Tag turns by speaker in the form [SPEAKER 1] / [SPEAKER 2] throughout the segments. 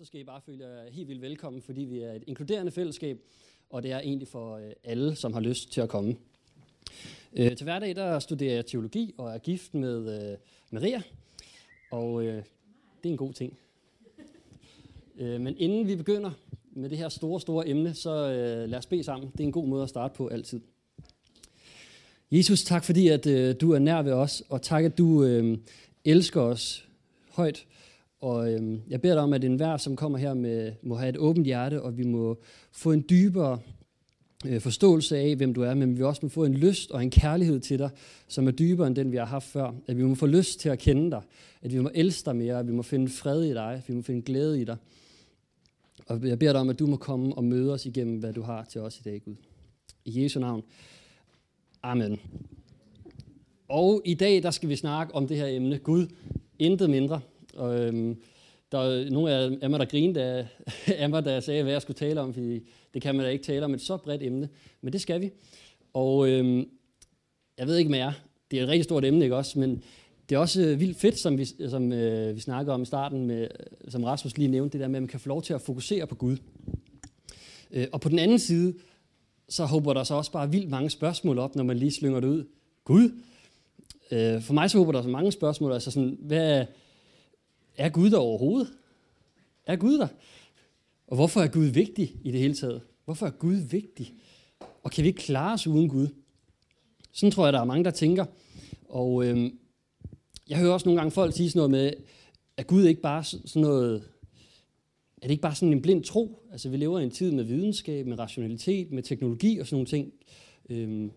[SPEAKER 1] så skal I bare føle jer helt vildt velkommen, fordi vi er et inkluderende fællesskab, og det er egentlig for øh, alle, som har lyst til at komme. Øh, til hverdag der studerer jeg teologi og er gift med øh, Maria, og øh, det er en god ting. Øh, men inden vi begynder med det her store, store emne, så øh, lad os bede sammen. Det er en god måde at starte på altid. Jesus, tak fordi, at øh, du er nær ved os, og tak, at du øh, elsker os højt. Og øhm, jeg beder dig om, at enhver, som kommer her, med, må have et åbent hjerte, og vi må få en dybere øh, forståelse af, hvem du er, men vi også må få en lyst og en kærlighed til dig, som er dybere end den, vi har haft før. At vi må få lyst til at kende dig, at vi må elske dig mere, at vi må finde fred i dig, at vi må finde glæde i dig. Og jeg beder dig om, at du må komme og møde os igennem, hvad du har til os i dag, Gud. I Jesu navn. Amen. Og i dag, der skal vi snakke om det her emne, Gud, intet mindre. Og, øhm, der er nogle af mig, der grinede af, af mig, da jeg sagde, hvad jeg skulle tale om, fordi det kan man da ikke tale om et så bredt emne. Men det skal vi. Og øhm, jeg ved ikke med jer, det er et rigtig stort emne, ikke også? Men det er også øh, vildt fedt, som vi, som, øh, vi snakker om i starten, med, øh, som Rasmus lige nævnte, det der med, at man kan få lov til at fokusere på Gud. Øh, og på den anden side, så håber der så også bare vildt mange spørgsmål op, når man lige slynger det ud. Gud? Øh, for mig så håber der så mange spørgsmål, altså sådan, hvad er Gud der overhovedet? Er Gud der? Og hvorfor er Gud vigtig i det hele taget? Hvorfor er Gud vigtig? Og kan vi ikke klare os uden Gud? Sådan tror jeg, der er mange, der tænker. Og øhm, jeg hører også nogle gange folk sige sådan noget med, at Gud ikke bare sådan noget, er det ikke bare sådan en blind tro? Altså vi lever i en tid med videnskab, med rationalitet, med teknologi og sådan nogle ting. Øhm,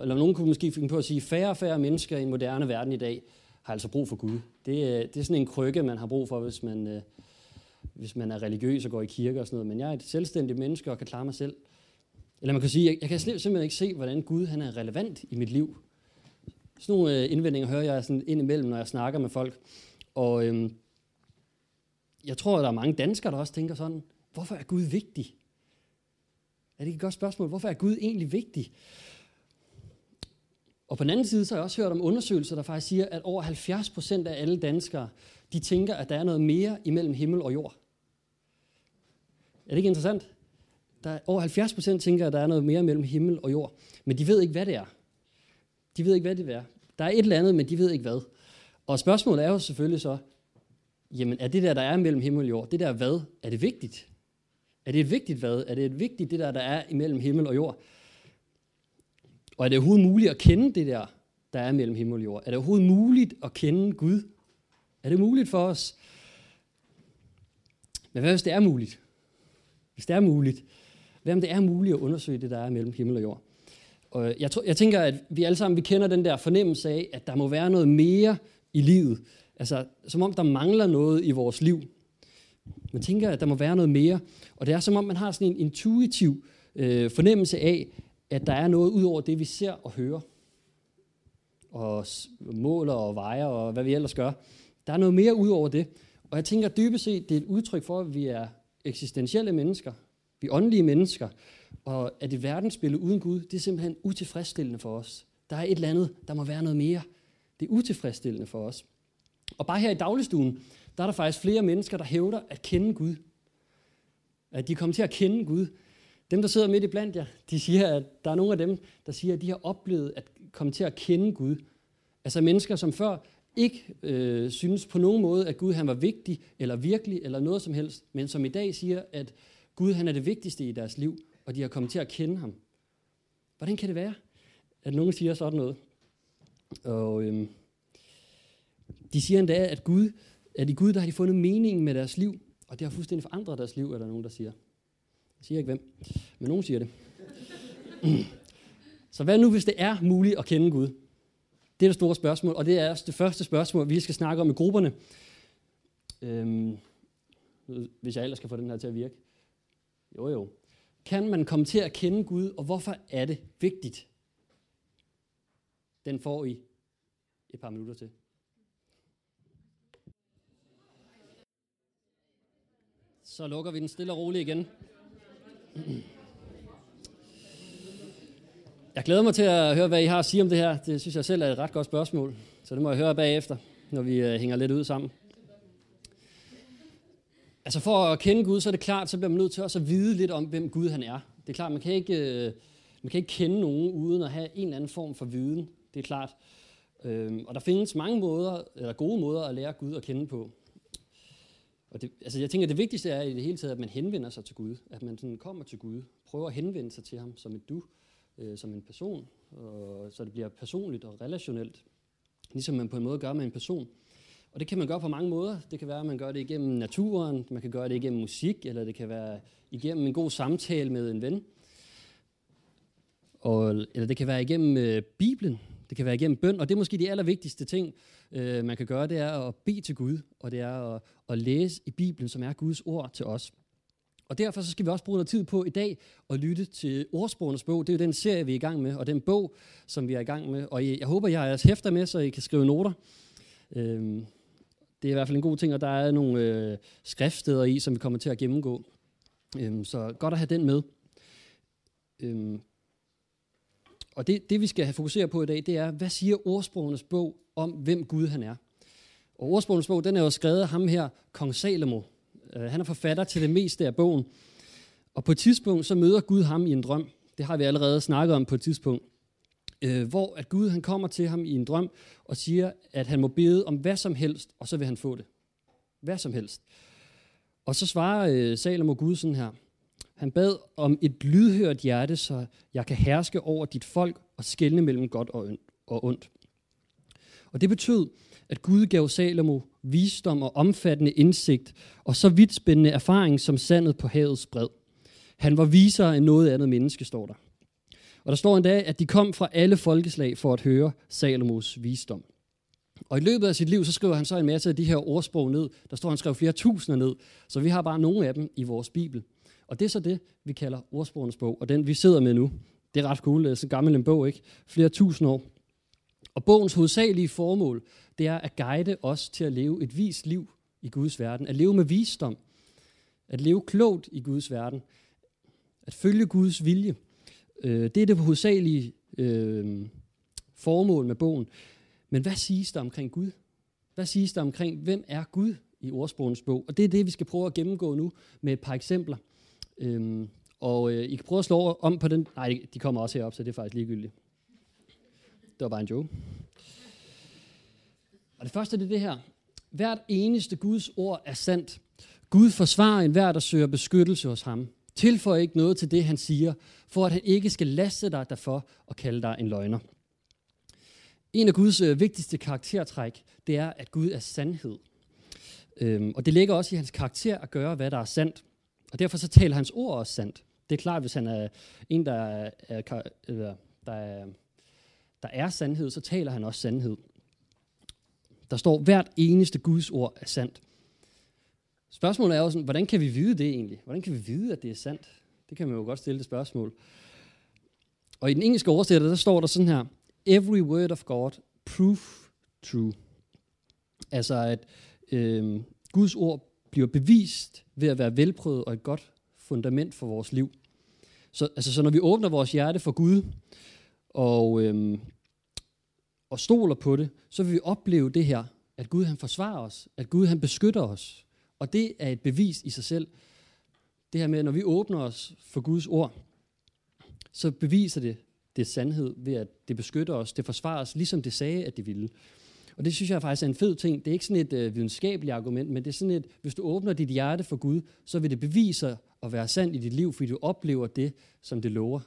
[SPEAKER 1] eller nogen kunne måske finde på at sige, færre og færre mennesker i en moderne verden i dag har altså brug for Gud. Det, øh, det er sådan en krykke, man har brug for, hvis man, øh, hvis man er religiøs og går i kirke og sådan noget. Men jeg er et selvstændigt menneske og kan klare mig selv. Eller man kan sige, jeg, jeg kan simpelthen ikke se, hvordan Gud han er relevant i mit liv. Sådan nogle øh, indvendinger hører jeg sådan ind imellem, når jeg snakker med folk. Og øhm, jeg tror, at der er mange danskere, der også tænker sådan, hvorfor er Gud vigtig? Er det ikke et godt spørgsmål? Hvorfor er Gud egentlig vigtig? Og på den anden side, så har jeg også hørt om undersøgelser, der faktisk siger, at over 70 procent af alle danskere, de tænker, at der er noget mere imellem himmel og jord. Er det ikke interessant? Der er over 70 procent tænker, at der er noget mere mellem himmel og jord. Men de ved ikke, hvad det er. De ved ikke, hvad det er. Der er et eller andet, men de ved ikke hvad. Og spørgsmålet er jo selvfølgelig så, jamen er det der, der er mellem himmel og jord, det der hvad, er det vigtigt? Er det et vigtigt hvad? Er det et vigtigt, det der, der er imellem himmel og jord? Og er det overhovedet muligt at kende det der, der er mellem himmel og jord? Er det overhovedet muligt at kende Gud? Er det muligt for os? Men hvad hvis det er muligt? Hvis det er muligt, hvad om det er muligt at undersøge det, der er mellem himmel og jord? Og jeg, tror, jeg tænker, at vi alle sammen vi kender den der fornemmelse af, at der må være noget mere i livet. Altså, som om der mangler noget i vores liv. Man tænker, at der må være noget mere. Og det er som om, man har sådan en intuitiv øh, fornemmelse af, at der er noget ud over det, vi ser og hører. Og måler og vejer og hvad vi ellers gør. Der er noget mere ud over det. Og jeg tænker dybest set, det er et udtryk for, at vi er eksistentielle mennesker. Vi er åndelige mennesker. Og at et verdensbillede uden Gud, det er simpelthen utilfredsstillende for os. Der er et eller andet, der må være noget mere. Det er utilfredsstillende for os. Og bare her i dagligstuen, der er der faktisk flere mennesker, der hævder at kende Gud. At de kommer til at kende Gud. Dem, der sidder midt i blandt jer, de siger, at der er nogle af dem, der siger, at de har oplevet at komme til at kende Gud. Altså mennesker, som før ikke øh, synes på nogen måde, at Gud han var vigtig, eller virkelig, eller noget som helst, men som i dag siger, at Gud han er det vigtigste i deres liv, og de har kommet til at kende ham. Hvordan kan det være, at nogen siger sådan noget? Og øhm, de siger endda, at, Gud, at i Gud der har de fundet meningen med deres liv, og det har fuldstændig forandret deres liv, er der nogen, der siger. Jeg siger ikke hvem, men nogen siger det. Så hvad nu, hvis det er muligt at kende Gud? Det er det store spørgsmål, og det er også det første spørgsmål, vi skal snakke om i grupperne. Øhm, hvis jeg ellers skal få den her til at virke. Jo, jo. Kan man komme til at kende Gud, og hvorfor er det vigtigt? Den får I et par minutter til. Så lukker vi den stille og roligt igen. Jeg glæder mig til at høre, hvad I har at sige om det her. Det synes jeg selv er et ret godt spørgsmål. Så det må jeg høre bagefter, når vi øh, hænger lidt ud sammen. Altså for at kende Gud, så er det klart, så bliver man nødt til også at vide lidt om, hvem Gud han er. Det er klart, man kan ikke, øh, man kan ikke kende nogen uden at have en eller anden form for viden. Det er klart. Øhm, og der findes mange måder, eller gode måder at lære Gud at kende på. Og det, altså jeg tænker, det vigtigste er i det hele taget, at man henvender sig til Gud. At man sådan kommer til Gud. Prøver at henvende sig til ham som et du, øh, som en person. Og, så det bliver personligt og relationelt. Ligesom man på en måde gør med en person. Og det kan man gøre på mange måder. Det kan være, at man gør det igennem naturen, man kan gøre det igennem musik, eller det kan være igennem en god samtale med en ven. Og, eller det kan være igennem øh, Bibelen, det kan være igennem bøn, og det er måske de allervigtigste ting, øh, man kan gøre, det er at bede til Gud, og det er at, at læse i Bibelen, som er Guds ord til os. Og derfor så skal vi også bruge noget tid på i dag at lytte til ordsprogenes bog. Det er jo den serie, vi er i gang med, og den bog, som vi er i gang med. Og jeg håber, jeg har jeres hæfter med, så I kan skrive noter. Øhm, det er i hvert fald en god ting, og der er nogle øh, skriftsteder i, som vi kommer til at gennemgå. Øhm, så godt at have den med. Øhm, og det, det, vi skal have fokuseret på i dag, det er, hvad siger ordsprogenes bog om, hvem Gud han er? Og ordsprogenes bog, den er jo skrevet af ham her, kong Salomo. Øh, han er forfatter til det meste af bogen. Og på et tidspunkt, så møder Gud ham i en drøm. Det har vi allerede snakket om på et tidspunkt. Øh, hvor at Gud han kommer til ham i en drøm og siger, at han må bede om hvad som helst, og så vil han få det. Hvad som helst. Og så svarer øh, Salomo Gud sådan her. Han bad om et lydhørt hjerte, så jeg kan herske over dit folk og skelne mellem godt og ondt. Og det betød, at Gud gav Salomo visdom og omfattende indsigt, og så vidt spændende erfaring som sandet på havets bred. Han var visere end noget andet menneske, står der. Og der står endda, at de kom fra alle folkeslag for at høre Salomos visdom. Og i løbet af sit liv, så skriver han så en masse af de her ordsprog ned. Der står, at han skrev flere tusinder ned, så vi har bare nogle af dem i vores bibel. Og det er så det, vi kalder ordsprogenes bog, og den vi sidder med nu. Det er ret cool, det er så gammel en bog, ikke? Flere tusind år. Og bogens hovedsagelige formål, det er at guide os til at leve et vist liv i Guds verden. At leve med visdom. At leve klogt i Guds verden. At følge Guds vilje. Øh, det er det hovedsagelige øh, formål med bogen. Men hvad siges der omkring Gud? Hvad siges der omkring, hvem er Gud i ordsprogens bog? Og det er det, vi skal prøve at gennemgå nu med et par eksempler. Øhm, og øh, I kan prøve at slå om på den. Nej, de kommer også herop, så det er faktisk ligegyldigt. Det var bare en joke. Og det første det er det her. Hvert eneste Guds ord er sandt. Gud forsvarer enhver, der søger beskyttelse hos ham. Tilføj ikke noget til det, han siger, for at han ikke skal laste dig derfor og kalde dig en løgner. En af Guds øh, vigtigste karaktertræk, det er, at Gud er sandhed. Øhm, og det ligger også i hans karakter at gøre, hvad der er sandt. Og derfor så taler hans ord også sandt. Det er klart, hvis han er en, der er, er, øh, der er, der er sandhed, så taler han også sandhed. Der står, hvert eneste Guds ord er sandt. Spørgsmålet er jo sådan, hvordan kan vi vide det egentlig? Hvordan kan vi vide, at det er sandt? Det kan man jo godt stille det spørgsmål. Og i den engelske oversætter, der står der sådan her, Every word of God, proof true. Altså at øh, Guds ord bliver bevist ved at være velprøvet og et godt fundament for vores liv. Så, altså, så når vi åbner vores hjerte for Gud og, øhm, og stoler på det, så vil vi opleve det her, at Gud han forsvarer os, at Gud han beskytter os. Og det er et bevis i sig selv. Det her med, at når vi åbner os for Guds ord, så beviser det det sandhed ved, at det beskytter os, det forsvarer os, ligesom det sagde, at det ville. Og det synes jeg faktisk er en fed ting. Det er ikke sådan et øh, videnskabeligt argument, men det er sådan et, hvis du åbner dit hjerte for Gud, så vil det bevise at være sandt i dit liv, fordi du oplever det, som det lover.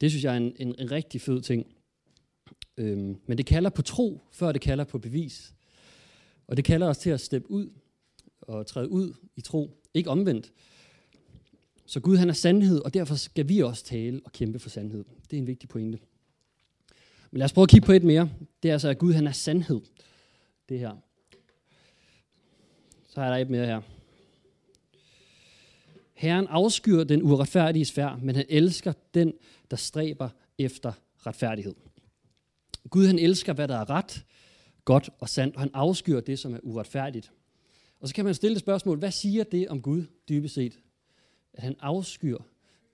[SPEAKER 1] Det synes jeg er en, en, en rigtig fed ting. Øhm, men det kalder på tro, før det kalder på bevis. Og det kalder os til at steppe ud og træde ud i tro. Ikke omvendt. Så Gud han er sandhed, og derfor skal vi også tale og kæmpe for sandhed. Det er en vigtig pointe. Men lad os prøve at kigge på et mere. Det er altså, at Gud han er sandhed. Det her. Så er der et mere her. Herren afskyr den uretfærdige svær, men han elsker den, der stræber efter retfærdighed. Gud han elsker, hvad der er ret, godt og sandt, og han afskyr det, som er uretfærdigt. Og så kan man stille det spørgsmål, hvad siger det om Gud dybest set? At han afskyr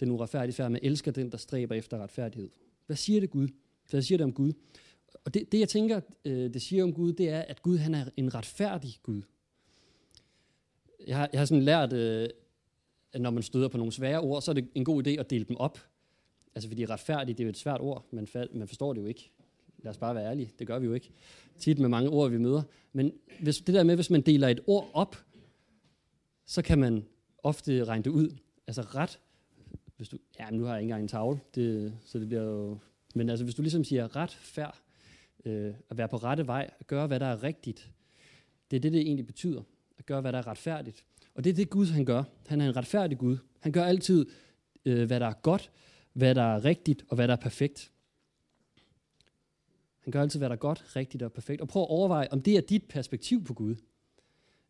[SPEAKER 1] den uretfærdige færd, men elsker den, der stræber efter retfærdighed. Hvad siger det Gud? Hvad siger det om Gud? Og det, det jeg tænker, øh, det siger om Gud, det er, at Gud han er en retfærdig Gud. jeg har, jeg har sådan lært, øh, at når man støder på nogle svære ord, så er det en god idé at dele dem op. Altså fordi retfærdig, det er jo et svært ord, man, man forstår det jo ikke. Lad os bare være ærlige, det gør vi jo ikke. Tit med mange ord, vi møder. Men hvis, det der med, hvis man deler et ord op, så kan man ofte regne det ud. Altså ret, hvis du, ja, nu har jeg ikke engang en tavle, det, så det bliver jo, men altså hvis du ligesom siger ret, færd, øh, at være på rette vej, at gøre, hvad der er rigtigt, det er det, det egentlig betyder. At gøre, hvad der er retfærdigt. Og det er det Gud, han gør. Han er en retfærdig Gud. Han gør altid, øh, hvad der er godt, hvad der er rigtigt og hvad der er perfekt. Han gør altid, hvad der er godt, rigtigt og perfekt. Og prøv at overveje, om det er dit perspektiv på Gud.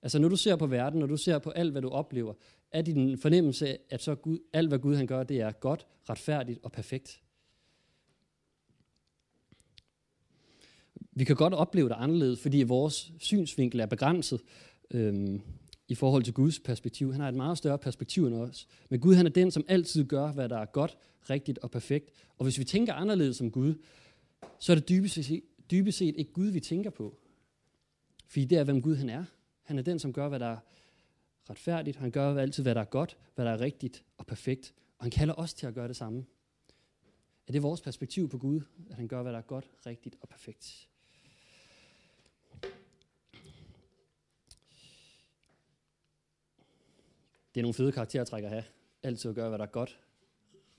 [SPEAKER 1] Altså når du ser på verden, når du ser på alt, hvad du oplever, er din fornemmelse at så Gud, alt, hvad Gud han gør, det er godt, retfærdigt og perfekt. Vi kan godt opleve det anderledes, fordi vores synsvinkel er begrænset øhm, i forhold til Guds perspektiv. Han har et meget større perspektiv end os. Men Gud han er den, som altid gør, hvad der er godt, rigtigt og perfekt. Og hvis vi tænker anderledes som Gud, så er det dybest set, dybest set ikke Gud, vi tænker på. Fordi det er, hvem Gud han er. Han er den, som gør, hvad der er retfærdigt. Han gør altid, hvad der er godt, hvad der er rigtigt og perfekt. Og han kalder os til at gøre det samme. Er det vores perspektiv på Gud, at han gør, hvad der er godt, rigtigt og perfekt? Det er nogle fede karaktertræk at have. Altid at gøre, hvad der er godt,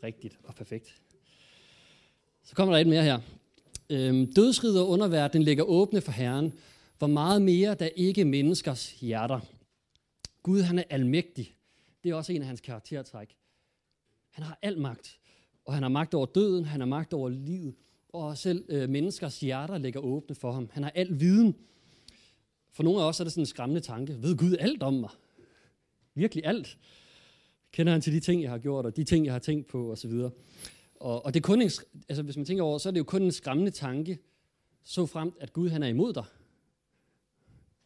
[SPEAKER 1] rigtigt og perfekt. Så kommer der et mere her. Øhm, dødsriget og underverden ligger åbne for Herren, hvor meget mere der ikke menneskers hjerter. Gud han er almægtig. Det er også en af hans karaktertræk. Han har al magt, og han har magt over døden, han har magt over livet, og selv øh, menneskers hjerter ligger åbne for ham. Han har al viden. For nogle af os er det sådan en skræmmende tanke. Ved Gud alt om mig? Virkelig alt. Kender han til de ting, jeg har gjort, og de ting, jeg har tænkt på, osv. Og, og det er kun en, altså hvis man tænker over, så er det jo kun en skræmmende tanke, så fremt, at Gud han er imod dig.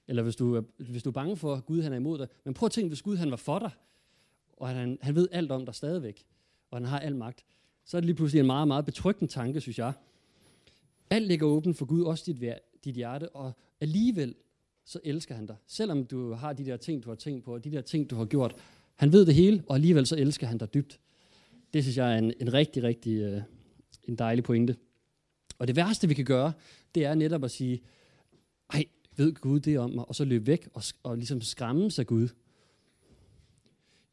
[SPEAKER 1] Eller hvis du, er, hvis du er bange for, at Gud han er imod dig. Men prøv at tænke, hvis Gud han var for dig, og han, han ved alt om dig stadigvæk, og han har al magt, så er det lige pludselig en meget, meget betryggende tanke, synes jeg. Alt ligger åbent for Gud, også dit, dit hjerte, og alligevel så elsker han dig. Selvom du har de der ting, du har tænkt på, og de der ting, du har gjort. Han ved det hele, og alligevel så elsker han dig dybt. Det synes jeg er en, en rigtig, rigtig øh, en dejlig pointe. Og det værste, vi kan gøre, det er netop at sige, ej, ved Gud det om mig, og så løbe væk og, og ligesom skræmme sig Gud.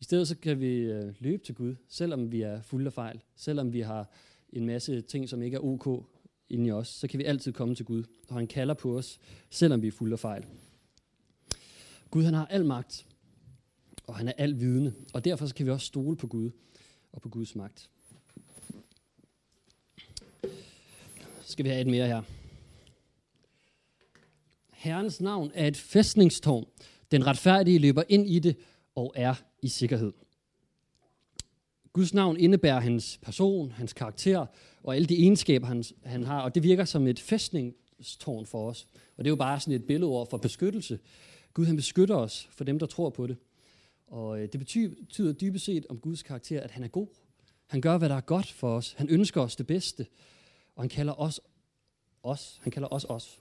[SPEAKER 1] I stedet så kan vi øh, løbe til Gud, selvom vi er fulde af fejl, selvom vi har en masse ting, som ikke er ok inde i os, så kan vi altid komme til Gud, og han kalder på os, selvom vi er fulde af fejl. Gud han har al magt, og han er al vidende, og derfor så kan vi også stole på Gud og på Guds magt. Så skal vi have et mere her. Herrens navn er et fæstningstårn. Den retfærdige løber ind i det og er i sikkerhed. Guds navn indebærer hans person, hans karakter og alle de egenskaber, han, han har, og det virker som et fæstningstårn for os. Og det er jo bare sådan et billedord for beskyttelse. Gud han beskytter os for dem, der tror på det. Og øh, det betyder dybest set om Guds karakter, at han er god. Han gør, hvad der er godt for os. Han ønsker os det bedste. Og han kalder os os. Han kalder os os.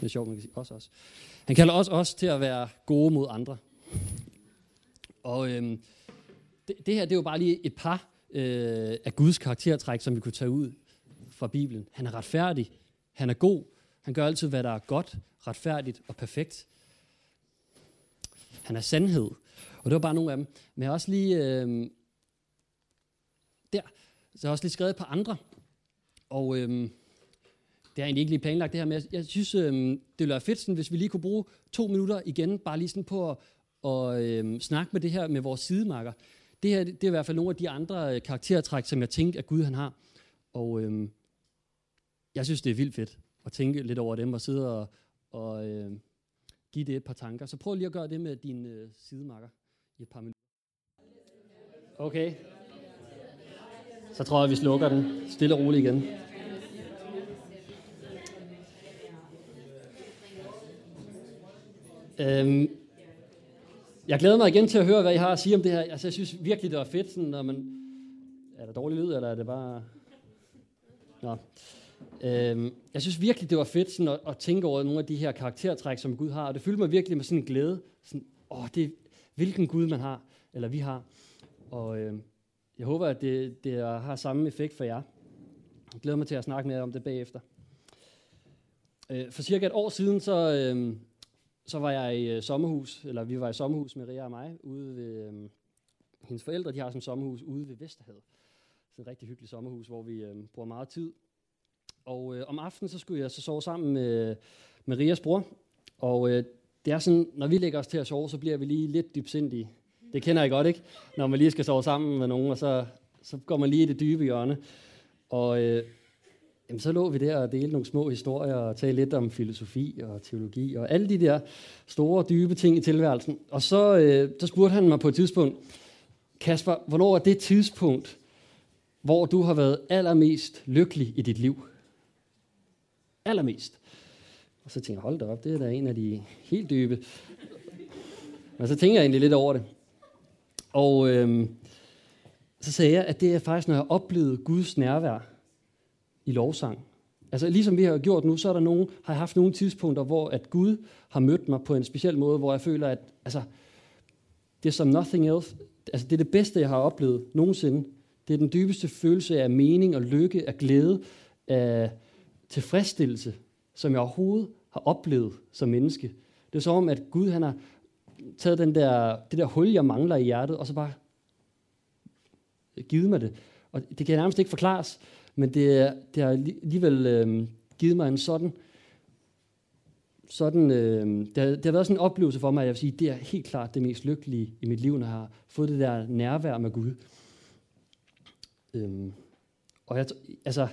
[SPEAKER 1] Det er sjovt, man kan sige os os. Han kalder os os til at være gode mod andre. Og øhm, det, det her, det er jo bare lige et par øh, af Guds karaktertræk, som vi kunne tage ud fra Bibelen. Han er retfærdig. Han er god. Han gør altid, hvad der er godt, retfærdigt og perfekt. Han er sandhed. Og det var bare nogle af dem. Men jeg har også lige... Øh, der. Så jeg har også lige skrevet et par andre. Og øh, det er egentlig ikke lige planlagt det her, men jeg, jeg synes, øh, det ville være fedt, sådan, hvis vi lige kunne bruge to minutter igen, bare lige sådan på at og, øh, snakke med det her med vores sidemarker. Det her det er i hvert fald nogle af de andre øh, karaktertræk, som jeg tænkte, at Gud han har. Og øhm, jeg synes, det er vildt fedt at tænke lidt over dem og sidde og, og øh, give det et par tanker. Så prøv lige at gøre det med din øh, sidemarker i et par minutter. Okay. Så tror jeg, vi slukker den stille og roligt igen. Øhm, jeg glæder mig igen til at høre, hvad I har at sige om det her. Altså, jeg synes virkelig, det var fedt, sådan, når man... Er der dårlig lyd, eller er det bare... Nå. Øhm, jeg synes virkelig, det var fedt sådan, at, at tænke over nogle af de her karaktertræk, som Gud har, og det fyldte mig virkelig med sådan en glæde. Sådan, åh, det, hvilken Gud man har, eller vi har. Og øh, jeg håber, at det, det har samme effekt for jer. Jeg glæder mig til at snakke mere om det bagefter. Øh, for cirka et år siden, så, øh, så var jeg i øh, sommerhus, eller vi var i sommerhus med Ria og mig, ude ved øh, hendes forældre, de har sådan et sommerhus ude ved Vesterhavet. Det er et rigtig hyggeligt sommerhus, hvor vi øh, bruger meget tid. Og øh, om aftenen, så skulle jeg så sove sammen med, øh, Marias bror. Og øh, det er sådan, når vi lægger os til at sove, så bliver vi lige lidt dybsindige. Det kender jeg godt, ikke? Når man lige skal sove sammen med nogen, og så, så går man lige i det dybe hjørne. Og øh, jamen, så lå vi der og delte nogle små historier og talte lidt om filosofi og teologi og alle de der store, dybe ting i tilværelsen. Og så, øh, så spurgte han mig på et tidspunkt, Kasper, hvornår er det tidspunkt, hvor du har været allermest lykkelig i dit liv? Allermest. Og så tænkte jeg, hold da op, det er da en af de helt dybe. Men så tænker jeg egentlig lidt over det. Og øhm, så sagde jeg, at det er faktisk, når jeg oplevede Guds nærvær i lovsang. Altså ligesom vi har gjort nu, så er der nogen, har jeg haft nogle tidspunkter, hvor at Gud har mødt mig på en speciel måde, hvor jeg føler, at altså, det er som nothing else. Altså, det er det bedste, jeg har oplevet nogensinde. Det er den dybeste følelse af mening og lykke, af glæde, af tilfredsstillelse, som jeg overhovedet har oplevet som menneske. Det er som om, at Gud han har taget den der, det der hul, jeg mangler i hjertet, og så bare givet mig det. Og det kan nærmest ikke forklares, men det, det har alligevel øh, givet mig en sådan, sådan øh, det, har, det har været sådan en oplevelse for mig, at jeg vil sige, det er helt klart det mest lykkelige i mit liv, når jeg har fået det der nærvær med Gud. Øh, og jeg, altså,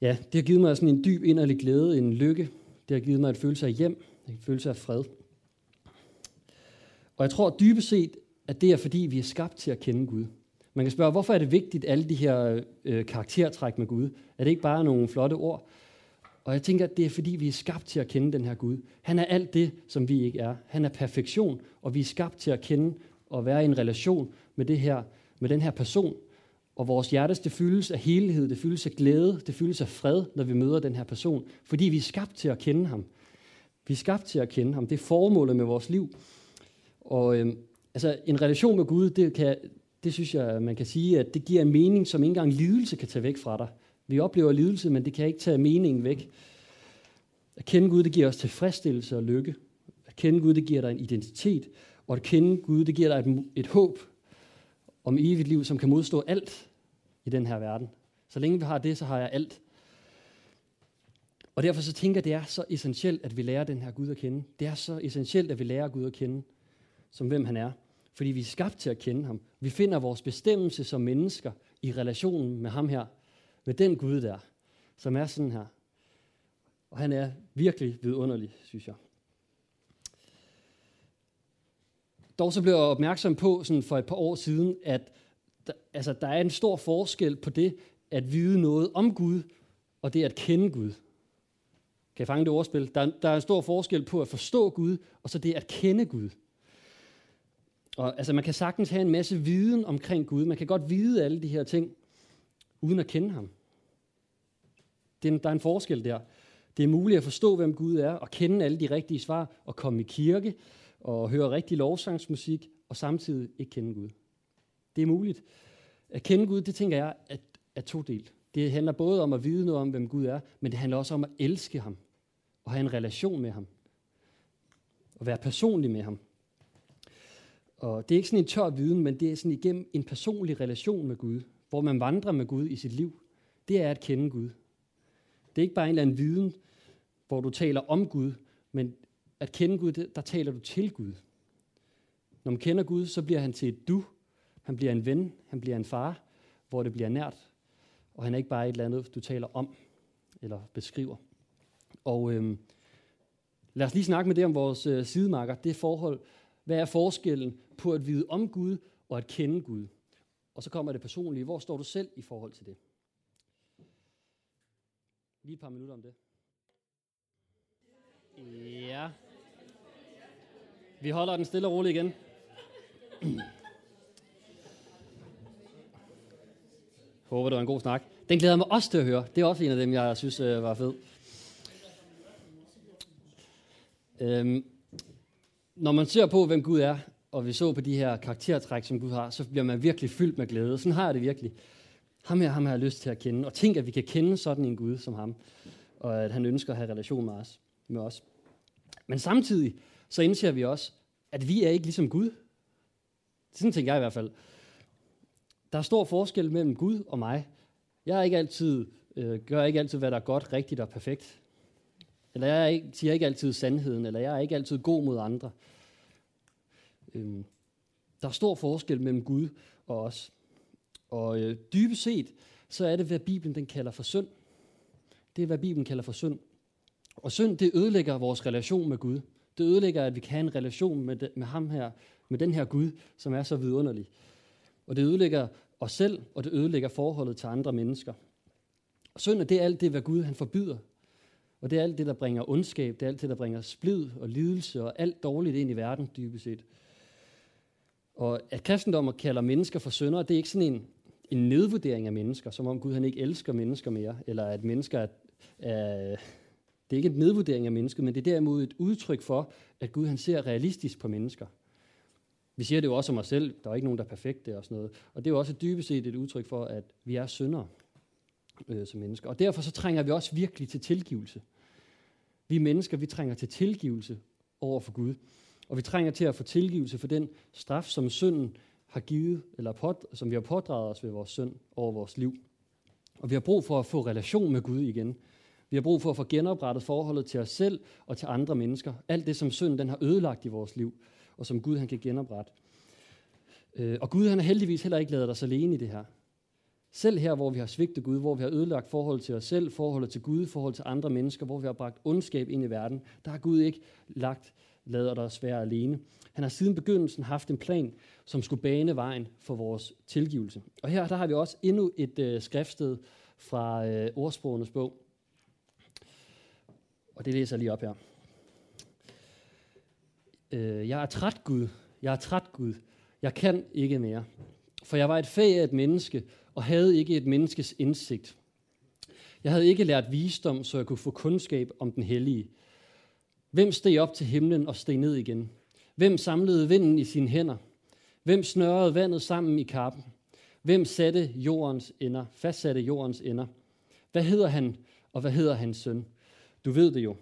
[SPEAKER 1] ja, det har givet mig sådan en dyb inderlig glæde, en lykke. Det har givet mig en følelse af hjem, en følelse af fred. Og jeg tror dybest set, at det er fordi, vi er skabt til at kende Gud. Man kan spørge, hvorfor er det vigtigt, alle de her øh, karaktertræk med Gud? Er det ikke bare nogle flotte ord? Og jeg tænker, at det er fordi, vi er skabt til at kende den her Gud. Han er alt det, som vi ikke er. Han er perfektion, og vi er skabt til at kende og være i en relation med, det her, med den her person. Og vores hjertes, det fyldes af helhed, det fyldes af glæde, det fyldes af fred, når vi møder den her person. Fordi vi er skabt til at kende ham. Vi er skabt til at kende ham. Det er formålet med vores liv. Og øh, altså, en relation med Gud, det, kan, det synes jeg, man kan sige, at det giver en mening, som ikke engang lidelse kan tage væk fra dig. Vi oplever lidelse, men det kan ikke tage meningen væk. At kende Gud, det giver os tilfredsstillelse og lykke. At kende Gud, det giver dig en identitet. Og at kende Gud, det giver dig et, et håb om evigt liv, som kan modstå alt i den her verden. Så længe vi har det, så har jeg alt. Og derfor så tænker jeg, det er så essentielt, at vi lærer den her Gud at kende. Det er så essentielt, at vi lærer Gud at kende, som hvem han er. Fordi vi er skabt til at kende ham. Vi finder vores bestemmelse som mennesker i relationen med ham her. Med den Gud der, som er sådan her. Og han er virkelig vidunderlig, synes jeg. Dog så blev jeg opmærksom på sådan for et par år siden, at der, altså, der er en stor forskel på det at vide noget om Gud, og det at kende Gud. Kan jeg fange det ordspil? Der, der er en stor forskel på at forstå Gud, og så det at kende Gud. Og, altså, man kan sagtens have en masse viden omkring Gud. Man kan godt vide alle de her ting, uden at kende ham. Det, der er en forskel der. Det er muligt at forstå, hvem Gud er, og kende alle de rigtige svar, og komme i kirke, og høre rigtig lovsangsmusik, og samtidig ikke kende Gud. Det er muligt. At kende Gud, det tænker jeg, er, er to del. Det handler både om at vide noget om, hvem Gud er, men det handler også om at elske ham, og have en relation med ham, og være personlig med ham. Og det er ikke sådan en tør viden, men det er sådan igennem en personlig relation med Gud, hvor man vandrer med Gud i sit liv. Det er at kende Gud. Det er ikke bare en eller anden viden, hvor du taler om Gud, men at kende Gud, der taler du til Gud. Når man kender Gud, så bliver han til et du. Han bliver en ven, han bliver en far, hvor det bliver nært. Og han er ikke bare et eller andet, du taler om eller beskriver. Og øhm, lad os lige snakke med det om vores øh, sidemarker. Det forhold, hvad er forskellen på at vide om Gud og at kende Gud? Og så kommer det personlige. Hvor står du selv i forhold til det? Lige et par minutter om det. Ja. Vi holder den stille og roligt igen. Håber, det var en god snak. Den glæder mig også til at høre. Det er også en af dem, jeg synes øh, var fed. Øhm, når man ser på, hvem Gud er, og vi så på de her karaktertræk, som Gud har, så bliver man virkelig fyldt med glæde. Sådan har jeg det virkelig. Ham her, ham har jeg lyst til at kende. Og tænk, at vi kan kende sådan en Gud som ham. Og at han ønsker at have relation med os. Med os. Men samtidig så indser vi også, at vi er ikke ligesom Gud. Sådan tænker jeg i hvert fald. Der er stor forskel mellem Gud og mig. Jeg er ikke altid, øh, gør ikke altid, hvad der er godt, rigtigt og perfekt. Eller jeg ikke, siger ikke altid sandheden, eller jeg er ikke altid god mod andre. Øhm, der er stor forskel mellem Gud og os. Og øh, dybest set, så er det, hvad Bibelen den kalder for synd. Det er, hvad Bibelen kalder for synd. Og synd, det ødelægger vores relation med Gud. Det ødelægger, at vi kan have en relation med, de, med ham her, med den her Gud, som er så vidunderlig. Og det ødelægger os selv, og det ødelægger forholdet til andre mennesker. Og synd, det er alt det, hvad Gud han forbyder. Og det er alt det, der bringer ondskab, det er alt det, der bringer splid og lidelse og alt dårligt ind i verden, dybest set. Og at kristendommen kalder mennesker for syndere, det er ikke sådan en, en nedvurdering af mennesker, som om Gud han ikke elsker mennesker mere, eller at mennesker er, er det er ikke en nedvurdering af mennesket, men det er derimod et udtryk for, at Gud han ser realistisk på mennesker. Vi siger det jo også om os selv, der er ikke nogen, der er perfekte og sådan noget. Og det er jo også dybest set et udtryk for, at vi er syndere øh, som mennesker. Og derfor så trænger vi også virkelig til tilgivelse. Vi mennesker, vi trænger til tilgivelse over for Gud. Og vi trænger til at få tilgivelse for den straf, som synden har givet, eller pot, som vi har pådraget os ved vores synd over vores liv. Og vi har brug for at få relation med Gud igen. Vi har brug for at få genoprettet forholdet til os selv og til andre mennesker. Alt det, som synden den har ødelagt i vores liv, og som Gud han kan genoprette. Øh, og Gud han har heldigvis heller ikke lavet os alene i det her. Selv her, hvor vi har svigtet Gud, hvor vi har ødelagt forholdet til os selv, forholdet til Gud, forholdet til andre mennesker, hvor vi har bragt ondskab ind i verden, der har Gud ikke lagt lader os være alene. Han har siden begyndelsen haft en plan, som skulle bane vejen for vores tilgivelse. Og her der har vi også endnu et øh, skriftsted fra øh, ordsprogenes bog. Og det læser jeg lige op her. Øh, jeg er træt, Gud. Jeg er træt, Gud. Jeg kan ikke mere. For jeg var et fag af et menneske, og havde ikke et menneskes indsigt. Jeg havde ikke lært visdom, så jeg kunne få kundskab om den hellige. Hvem steg op til himlen og steg ned igen? Hvem samlede vinden i sine hænder? Hvem snørrede vandet sammen i kappen? Hvem satte jordens ender, fastsatte jordens ender? Hvad hedder han, og hvad hedder hans søn? Du ved det jo.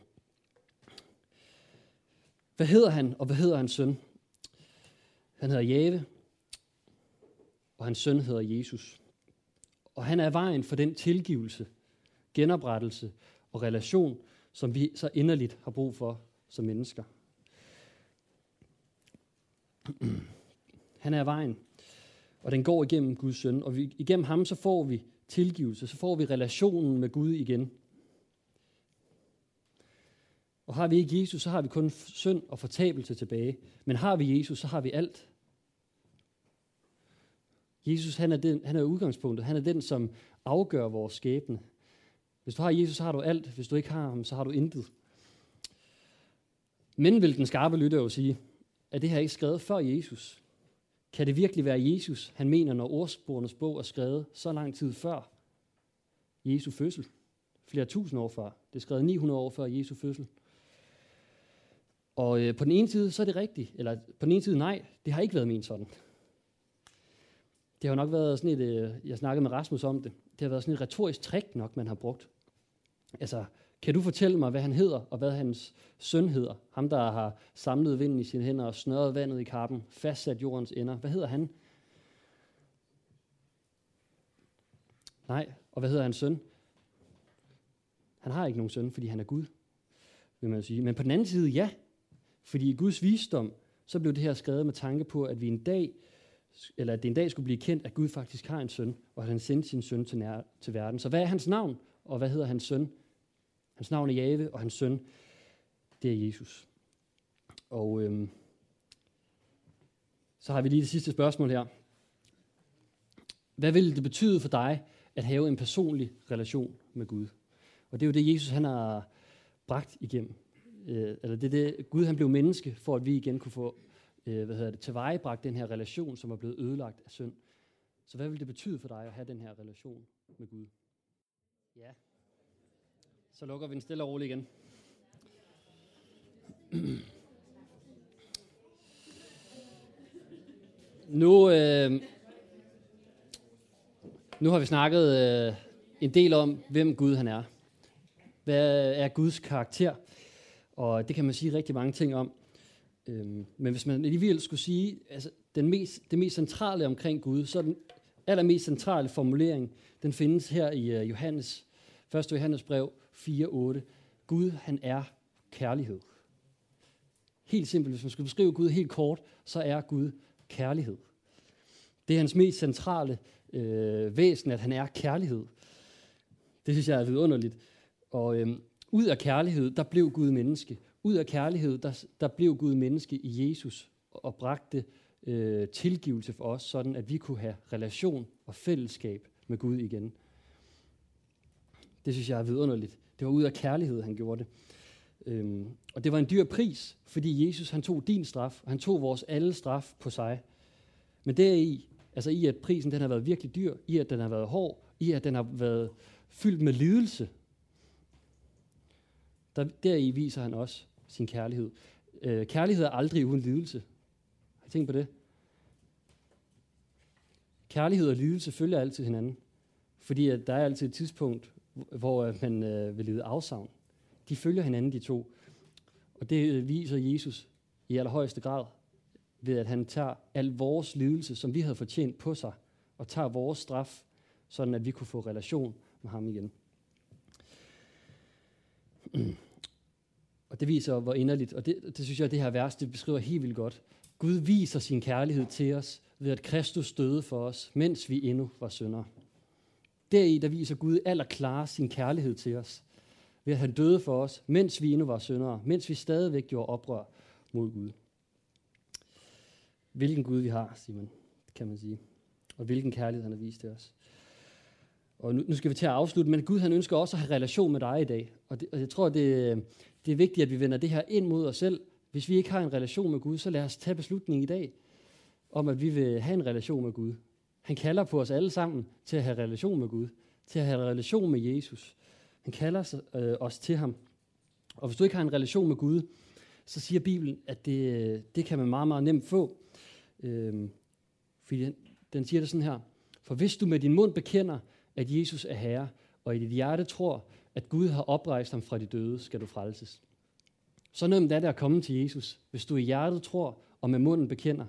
[SPEAKER 1] Hvad hedder han, og hvad hedder hans søn? Han hedder Jave, og hans søn hedder Jesus. Og han er vejen for den tilgivelse, genoprettelse og relation, som vi så inderligt har brug for som mennesker. Han er vejen, og den går igennem Guds søn, og vi, igennem ham så får vi tilgivelse, så får vi relationen med Gud igen. Og har vi ikke Jesus, så har vi kun synd og fortabelse tilbage. Men har vi Jesus, så har vi alt. Jesus, han er, den, han er udgangspunktet. Han er den, som afgør vores skæbne. Hvis du har Jesus, har du alt. Hvis du ikke har ham, så har du intet. Men vil den skarpe lytter jo sige, at det her ikke skrevet før Jesus? Kan det virkelig være Jesus, han mener, når ordsprogenes bog er skrevet så lang tid før Jesu fødsel? Flere tusind år før. Det er skrevet 900 år før Jesu fødsel. Og øh, på den ene side, så er det rigtigt. Eller på den ene side, nej, det har ikke været ment sådan. Det har nok været sådan et, øh, jeg snakkede med Rasmus om det, det har været sådan et retorisk trick nok, man har brugt. Altså, kan du fortælle mig, hvad han hedder, og hvad hans søn hedder? Ham, der har samlet vinden i sine hænder og snørret vandet i karpen, fastsat jordens ender. Hvad hedder han? Nej, og hvad hedder hans søn? Han har ikke nogen søn, fordi han er Gud, vil man sige. Men på den anden side, ja. Fordi i Guds visdom, så blev det her skrevet med tanke på, at vi en dag, eller at det en dag skulle blive kendt, at Gud faktisk har en søn, og at han sendte sin søn til, nær, til verden. Så hvad er hans navn, og hvad hedder hans søn? Hans navn er Jave, og hans søn, det er Jesus. Og øhm, så har vi lige det sidste spørgsmål her. Hvad vil det betyde for dig at have en personlig relation med Gud? Og det er jo det, Jesus han har bragt igennem. Øh, eller det er det, Gud han blev menneske, for at vi igen kunne få øh, hvad hedder det, tilvejebragt den her relation, som er blevet ødelagt af synd. Så hvad vil det betyde for dig at have den her relation med Gud? Ja. Så lukker vi den stille og roligt igen. Nu, øh, nu har vi snakket øh, en del om, hvem Gud han er. Hvad er Guds karakter? Og det kan man sige rigtig mange ting om. Øhm, men hvis man alligevel skulle sige, altså den mest, det mest centrale omkring Gud, så den allermest centrale formulering, den findes her i uh, Johannes, 1. Johannes brev 4.8. Gud, han er kærlighed. Helt simpelt, hvis man skulle beskrive Gud helt kort, så er Gud kærlighed. Det er hans mest centrale øh, væsen, at han er kærlighed. Det synes jeg er vidunderligt. Og øhm, ud af kærlighed, der blev Gud menneske. Ud af kærlighed, der, der blev Gud menneske i Jesus og bragte øh, tilgivelse for os, sådan at vi kunne have relation og fællesskab med Gud igen. Det synes jeg er vidunderligt. Det var ud af kærlighed, han gjorde det. Øhm, og det var en dyr pris, fordi Jesus han tog din straf, og han tog vores alle straf på sig. Men deri, altså i at prisen den har været virkelig dyr, i at den har været hård, i at den har været fyldt med lidelse, der, deri viser han også sin kærlighed. Øh, kærlighed er aldrig uden lidelse. Har I tænkt på det? Kærlighed og lidelse følger altid hinanden. Fordi at der er altid et tidspunkt, hvor øh, man øh, vil lide afsavn. De følger hinanden, de to. Og det øh, viser Jesus i allerhøjeste grad, ved at han tager al vores lidelse, som vi havde fortjent på sig, og tager vores straf, sådan at vi kunne få relation med ham igen. Og det viser, hvor inderligt, og det, det synes jeg, det her vers, det beskriver helt vildt godt. Gud viser sin kærlighed til os, ved at Kristus døde for os, mens vi endnu var syndere. Deri, der viser Gud allerklare sin kærlighed til os, ved at han døde for os, mens vi endnu var syndere, mens vi stadigvæk gjorde oprør mod Gud. Hvilken Gud vi har, Simon, kan man sige. Og hvilken kærlighed han har vist til os. Og nu, nu skal vi til at afslutte, men Gud han ønsker også at have relation med dig i dag. Og, det, og jeg tror, det, det er vigtigt, at vi vender det her ind mod os selv. Hvis vi ikke har en relation med Gud, så lad os tage beslutningen i dag om, at vi vil have en relation med Gud. Han kalder på os alle sammen til at have relation med Gud, til at have en relation med Jesus. Han kalder øh, os til ham. Og hvis du ikke har en relation med Gud, så siger Bibelen, at det, det kan man meget, meget nemt få. Øh, fordi den, den siger det sådan her. For hvis du med din mund bekender, at Jesus er Herre, og i dit hjerte tror, at Gud har oprejst ham fra de døde, skal du frelses. Så nemt er det at komme til Jesus. Hvis du i hjertet tror, og med munden bekender,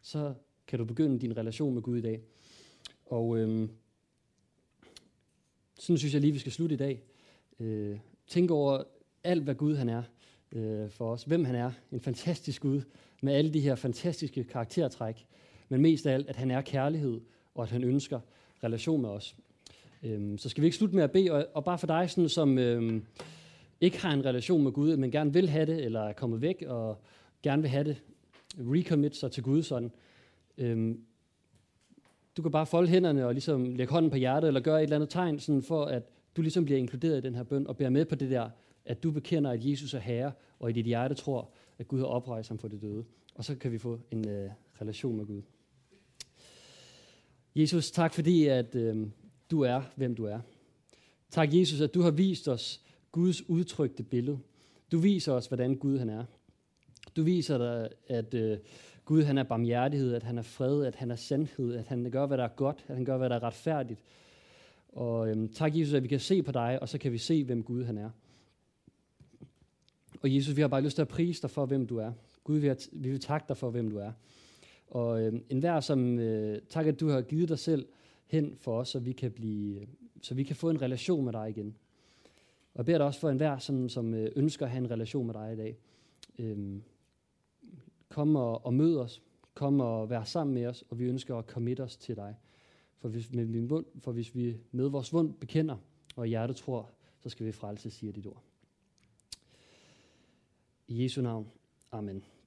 [SPEAKER 1] så kan du begynde din relation med Gud i dag. Og øhm, sådan synes jeg lige, vi skal slutte i dag. Øh, tænk over alt, hvad Gud han er øh, for os. Hvem han er. En fantastisk Gud med alle de her fantastiske karaktertræk. Men mest af alt, at han er kærlighed, og at han ønsker relation med os. Øhm, så skal vi ikke slutte med at bede, og, og bare for dig, sådan, som øhm, ikke har en relation med Gud, men gerne vil have det, eller er kommet væk og gerne vil have det, recommit sig til Gud sådan. Øhm, du kan bare folde hænderne og ligesom lægge hånden på hjertet, eller gøre et eller andet tegn, sådan for at du ligesom bliver inkluderet i den her bøn, og bærer med på det der, at du bekender, at Jesus er Herre, og i dit hjerte tror, at Gud har oprejst ham for det døde. Og så kan vi få en øh, relation med Gud. Jesus, tak fordi, at øh, du er, hvem du er. Tak, Jesus, at du har vist os Guds udtrykte billede. Du viser os, hvordan Gud han er. Du viser dig, at øh, Gud han er barmhjertighed, at han er fred, at han er sandhed, at han gør, hvad der er godt, at han gør, hvad der er retfærdigt. Og øhm, tak, Jesus, at vi kan se på dig, og så kan vi se, hvem Gud han er. Og Jesus, vi har bare lyst til at prise dig for, hvem du er. Gud, vi, har vi vil takke dig for, hvem du er. Og øh, enhver, som øh, tak, at du har givet dig selv hen for os, så vi kan, blive, øh, så vi kan få en relation med dig igen. Og jeg beder dig også for enhver, som, som øh, ønsker at have en relation med dig i dag. Øh, kom og, og mød os. Kom og vær sammen med os, og vi ønsker at committe os til dig. For hvis, med min mund, for hvis vi med vores vund bekender, og hjertet tror, så skal vi frelse, siger dit ord. I Jesu navn. Amen.